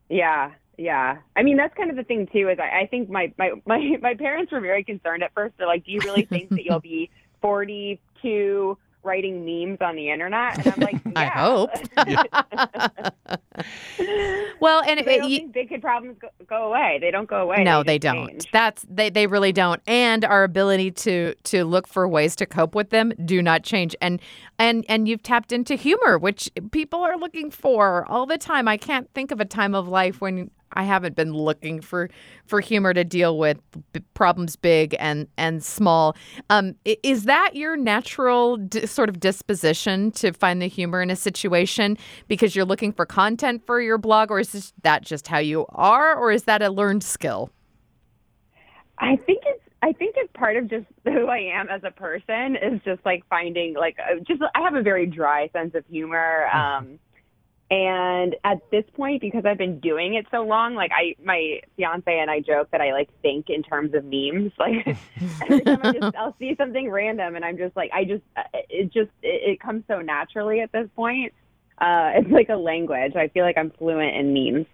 Yeah, yeah. I mean, that's kind of the thing too. Is I, I think my, my my my parents were very concerned at first. They're like, "Do you really think that you'll be 42 writing memes on the internet?" And I'm like, I yeah. hope. well, and they it- don't you- think big kid problems go, go away. They don't go away. no, they just don't. change. That's they they really don't. And our ability to to look for ways to cope with them do not change. And and and you've tapped into humor, which people are looking for all the time. I can't think of a time of life when I haven't been looking for for humor to deal with b- problems big and and small. Um, is that your natural d- sort of disposition to find the humor in a situation because you're looking for content for your blog, or is this, that just how you are, or is that a learned skill? I think it's I think it's part of just who I am as a person is just like finding like uh, just I have a very dry sense of humor. Um, and at this point, because I've been doing it so long, like I my fiance and I joke that I like think in terms of memes. Like every time I just I'll see something random and I'm just like I just uh, it just it, it comes so naturally at this point. Uh, it's like a language. I feel like I'm fluent in memes.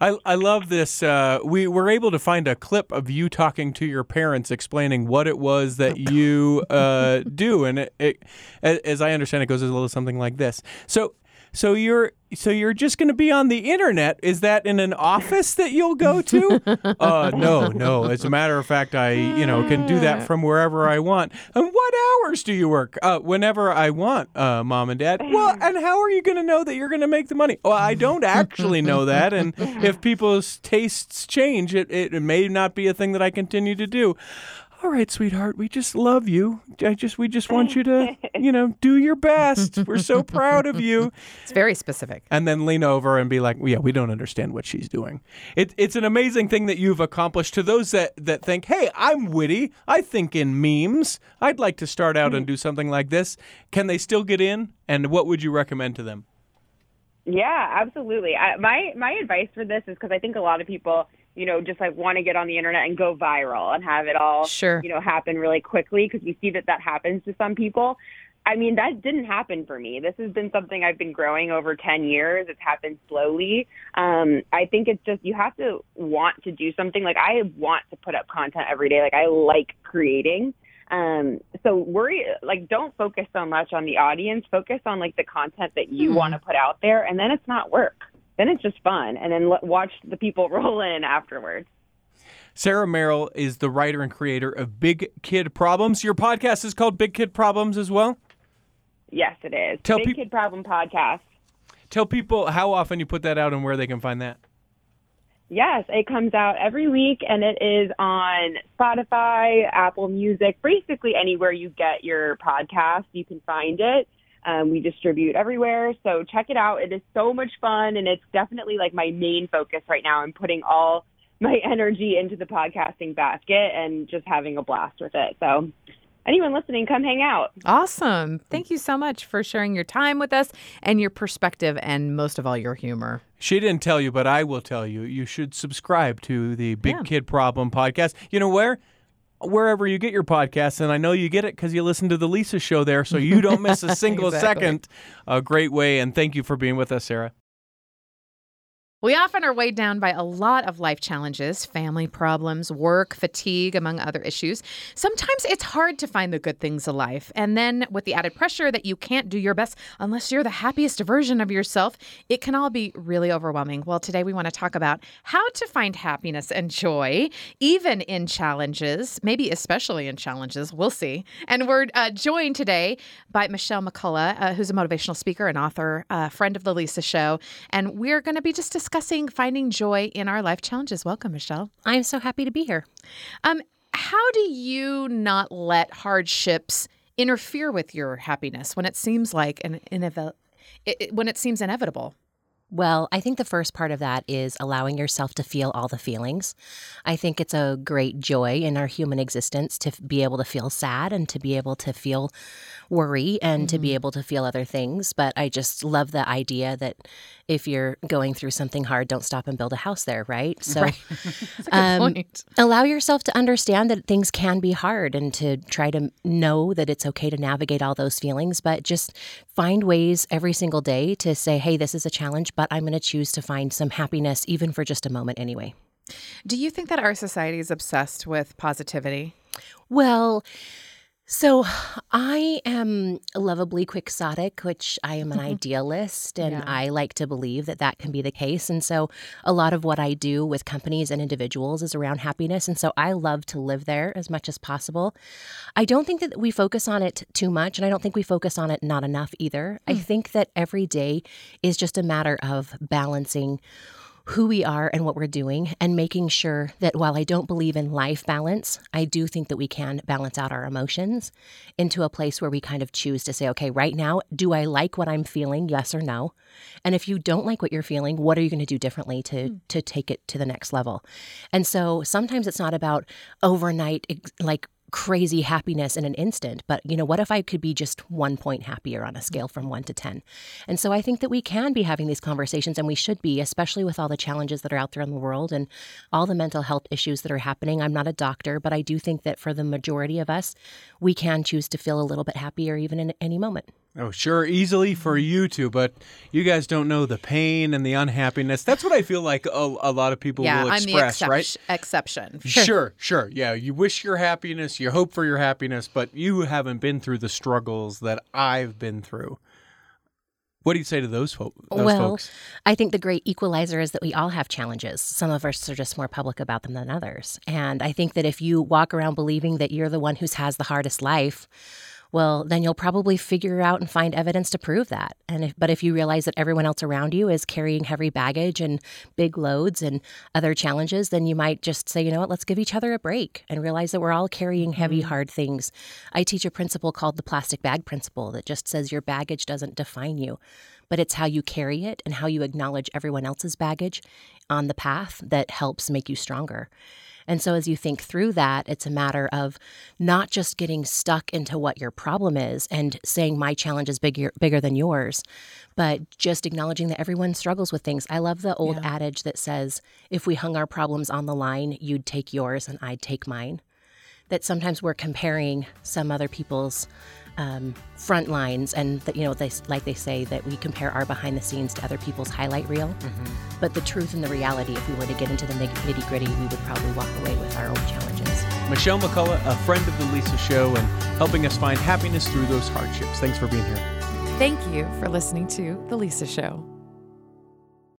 I, I love this. Uh, we were able to find a clip of you talking to your parents, explaining what it was that you uh, do, and it, it, as I understand, it goes a little something like this. So, so you're so you're just going to be on the internet. Is that in an office that you'll go to? Uh, no, no. As a matter of fact, I you know can do that from wherever I want. And what hours do you work? Uh, whenever I want, uh, mom and dad. Well, and how are you going to know that you're going to make the money? Well, I don't actually know that, and if people's tastes change, it, it may not be a thing that I continue to do. All right, sweetheart, we just love you. I just we just want you to, you know, do your best. We're so proud of you. It's very specific. And then lean over and be like, "Yeah, we don't understand what she's doing." It, it's an amazing thing that you've accomplished. To those that that think, "Hey, I'm witty. I think in memes. I'd like to start out and mm-hmm. do something like this." Can they still get in? And what would you recommend to them? Yeah, absolutely. I, my my advice for this is because I think a lot of people, you know, just like want to get on the internet and go viral and have it all, Sure. you know, happen really quickly because we see that that happens to some people. I mean, that didn't happen for me. This has been something I've been growing over 10 years. It's happened slowly. Um, I think it's just you have to want to do something. Like, I want to put up content every day. Like, I like creating. Um, so worry, like, don't focus so much on the audience. Focus on like the content that you Hmm. want to put out there, and then it's not work. Then it's just fun, and then l- watch the people roll in afterwards. Sarah Merrill is the writer and creator of Big Kid Problems. Your podcast is called Big Kid Problems as well. Yes, it is. Tell Big peop- Kid Problem Podcast. Tell people how often you put that out and where they can find that. Yes, it comes out every week, and it is on Spotify, Apple Music, basically anywhere you get your podcast, you can find it. Um, we distribute everywhere, so check it out. It is so much fun, and it's definitely like my main focus right now. I'm putting all my energy into the podcasting basket and just having a blast with it. So, anyone listening, come hang out. Awesome. Thank you so much for sharing your time with us and your perspective and most of all your humor. She didn't tell you, but I will tell you. You should subscribe to the Big Yeah. Kid Problem podcast. You know where? Wherever you get your podcasts, and I know you get it because you listen to the Lisa Show there, so you don't miss a single Exactly. second. A great way, and thank you for being with us, Sarah. We often are weighed down by a lot of life challenges, family problems, work, fatigue, among other issues. Sometimes it's hard to find the good things in life. And then, with the added pressure that you can't do your best unless you're the happiest version of yourself, it can all be really overwhelming. Well, today we want to talk about how to find happiness and joy, even in challenges, maybe especially in challenges. We'll see. And we're uh, joined today by Michelle McCullough, uh, who's a motivational speaker and author, uh, friend of The Lisa Show. And we're going to be just discussing finding joy in our life challenges. Welcome, Michelle. I'm so happy to be here. Um, how do you not let hardships interfere with your happiness when it seems like an inev- it, it- when it seems inevitable? Well, I think the first part of that is allowing yourself to feel all the feelings. I think it's a great joy in our human existence to be able to feel sad and to be able to feel worry and to be able to feel other things. But I just love the idea that if you're going through something hard, don't stop and build a house there, right? So Right. That's a good Um, allow yourself to understand that things can be hard and to try to know that it's okay to navigate all those feelings, but just find ways every single day to say, hey, this is a challenge, but I'm going to choose to find some happiness, even for just a moment anyway. Do you think that our society is obsessed with positivity? Well, so I am lovably quixotic, which I am an mm-hmm. idealist, and Yeah. I like to believe that that can be the case. And so a lot of what I do with companies and individuals is around happiness. And so I love to live there as much as possible. I don't think that we focus on it too much, and I don't think we focus on it not enough either. I mm. think that every day is just a matter of balancing who we are and what we're doing, and making sure that while I don't believe in life balance, I do think that we can balance out our emotions into a place where we kind of choose to say, okay, right now, do I like what I'm feeling? Yes or no? And if you don't like what you're feeling, what are you going to do differently to hmm. to take it to the next level? And so sometimes it's not about overnight like crazy happiness in an instant, but you know, what if I could be just one point happier on a scale from one to 10? And so I think that we can be having these conversations and we should be, especially with all the challenges that are out there in the world and all the mental health issues that are happening. I'm not a doctor, but I do think that for the majority of us, we can choose to feel a little bit happier even in any moment. Oh, sure, easily for mm-hmm. you two, but you guys don't know the pain and the unhappiness. That's what I feel like a, a lot of people yeah, will I'm the express, right? exception. Sure. sure, Yeah, you wish your happiness, you hope for your happiness, but you haven't been through the struggles that I've been through. What do you say to those, fo- those well, folks? I think the great equalizer is that we all have challenges. Some of us are just more public about them than others. And I think that if you walk around believing that you're the one who has the hardest life, well, then you'll probably figure out and find evidence to prove that. And if, but if you realize that everyone else around you is carrying heavy baggage and big loads and other challenges, then you might just say, you know what, let's give each other a break and realize that we're all carrying heavy, mm-hmm. hard things. I teach a principle called the plastic bag principle that just says your baggage doesn't define you, but it's how you carry it and how you acknowledge everyone else's baggage on the path that helps make you stronger. And so, as you think through that, it's a matter of not just getting stuck into what your problem is and saying my challenge is bigger, bigger than yours, but just acknowledging that everyone struggles with things. I love the old adage that says, if we hung our problems on the line, you'd take yours and I'd take mine. That sometimes we're comparing some other people's um, front lines, and that you know, they, like they say that we compare our behind the scenes to other people's highlight reel. But the truth and the reality, if we were to get into the nitty gritty, we would probably walk away with our own challenges. Michelle McCullough, a friend of the Lisa Show, and helping us find happiness through those hardships. Thanks for being here. Thank you for listening to The Lisa Show.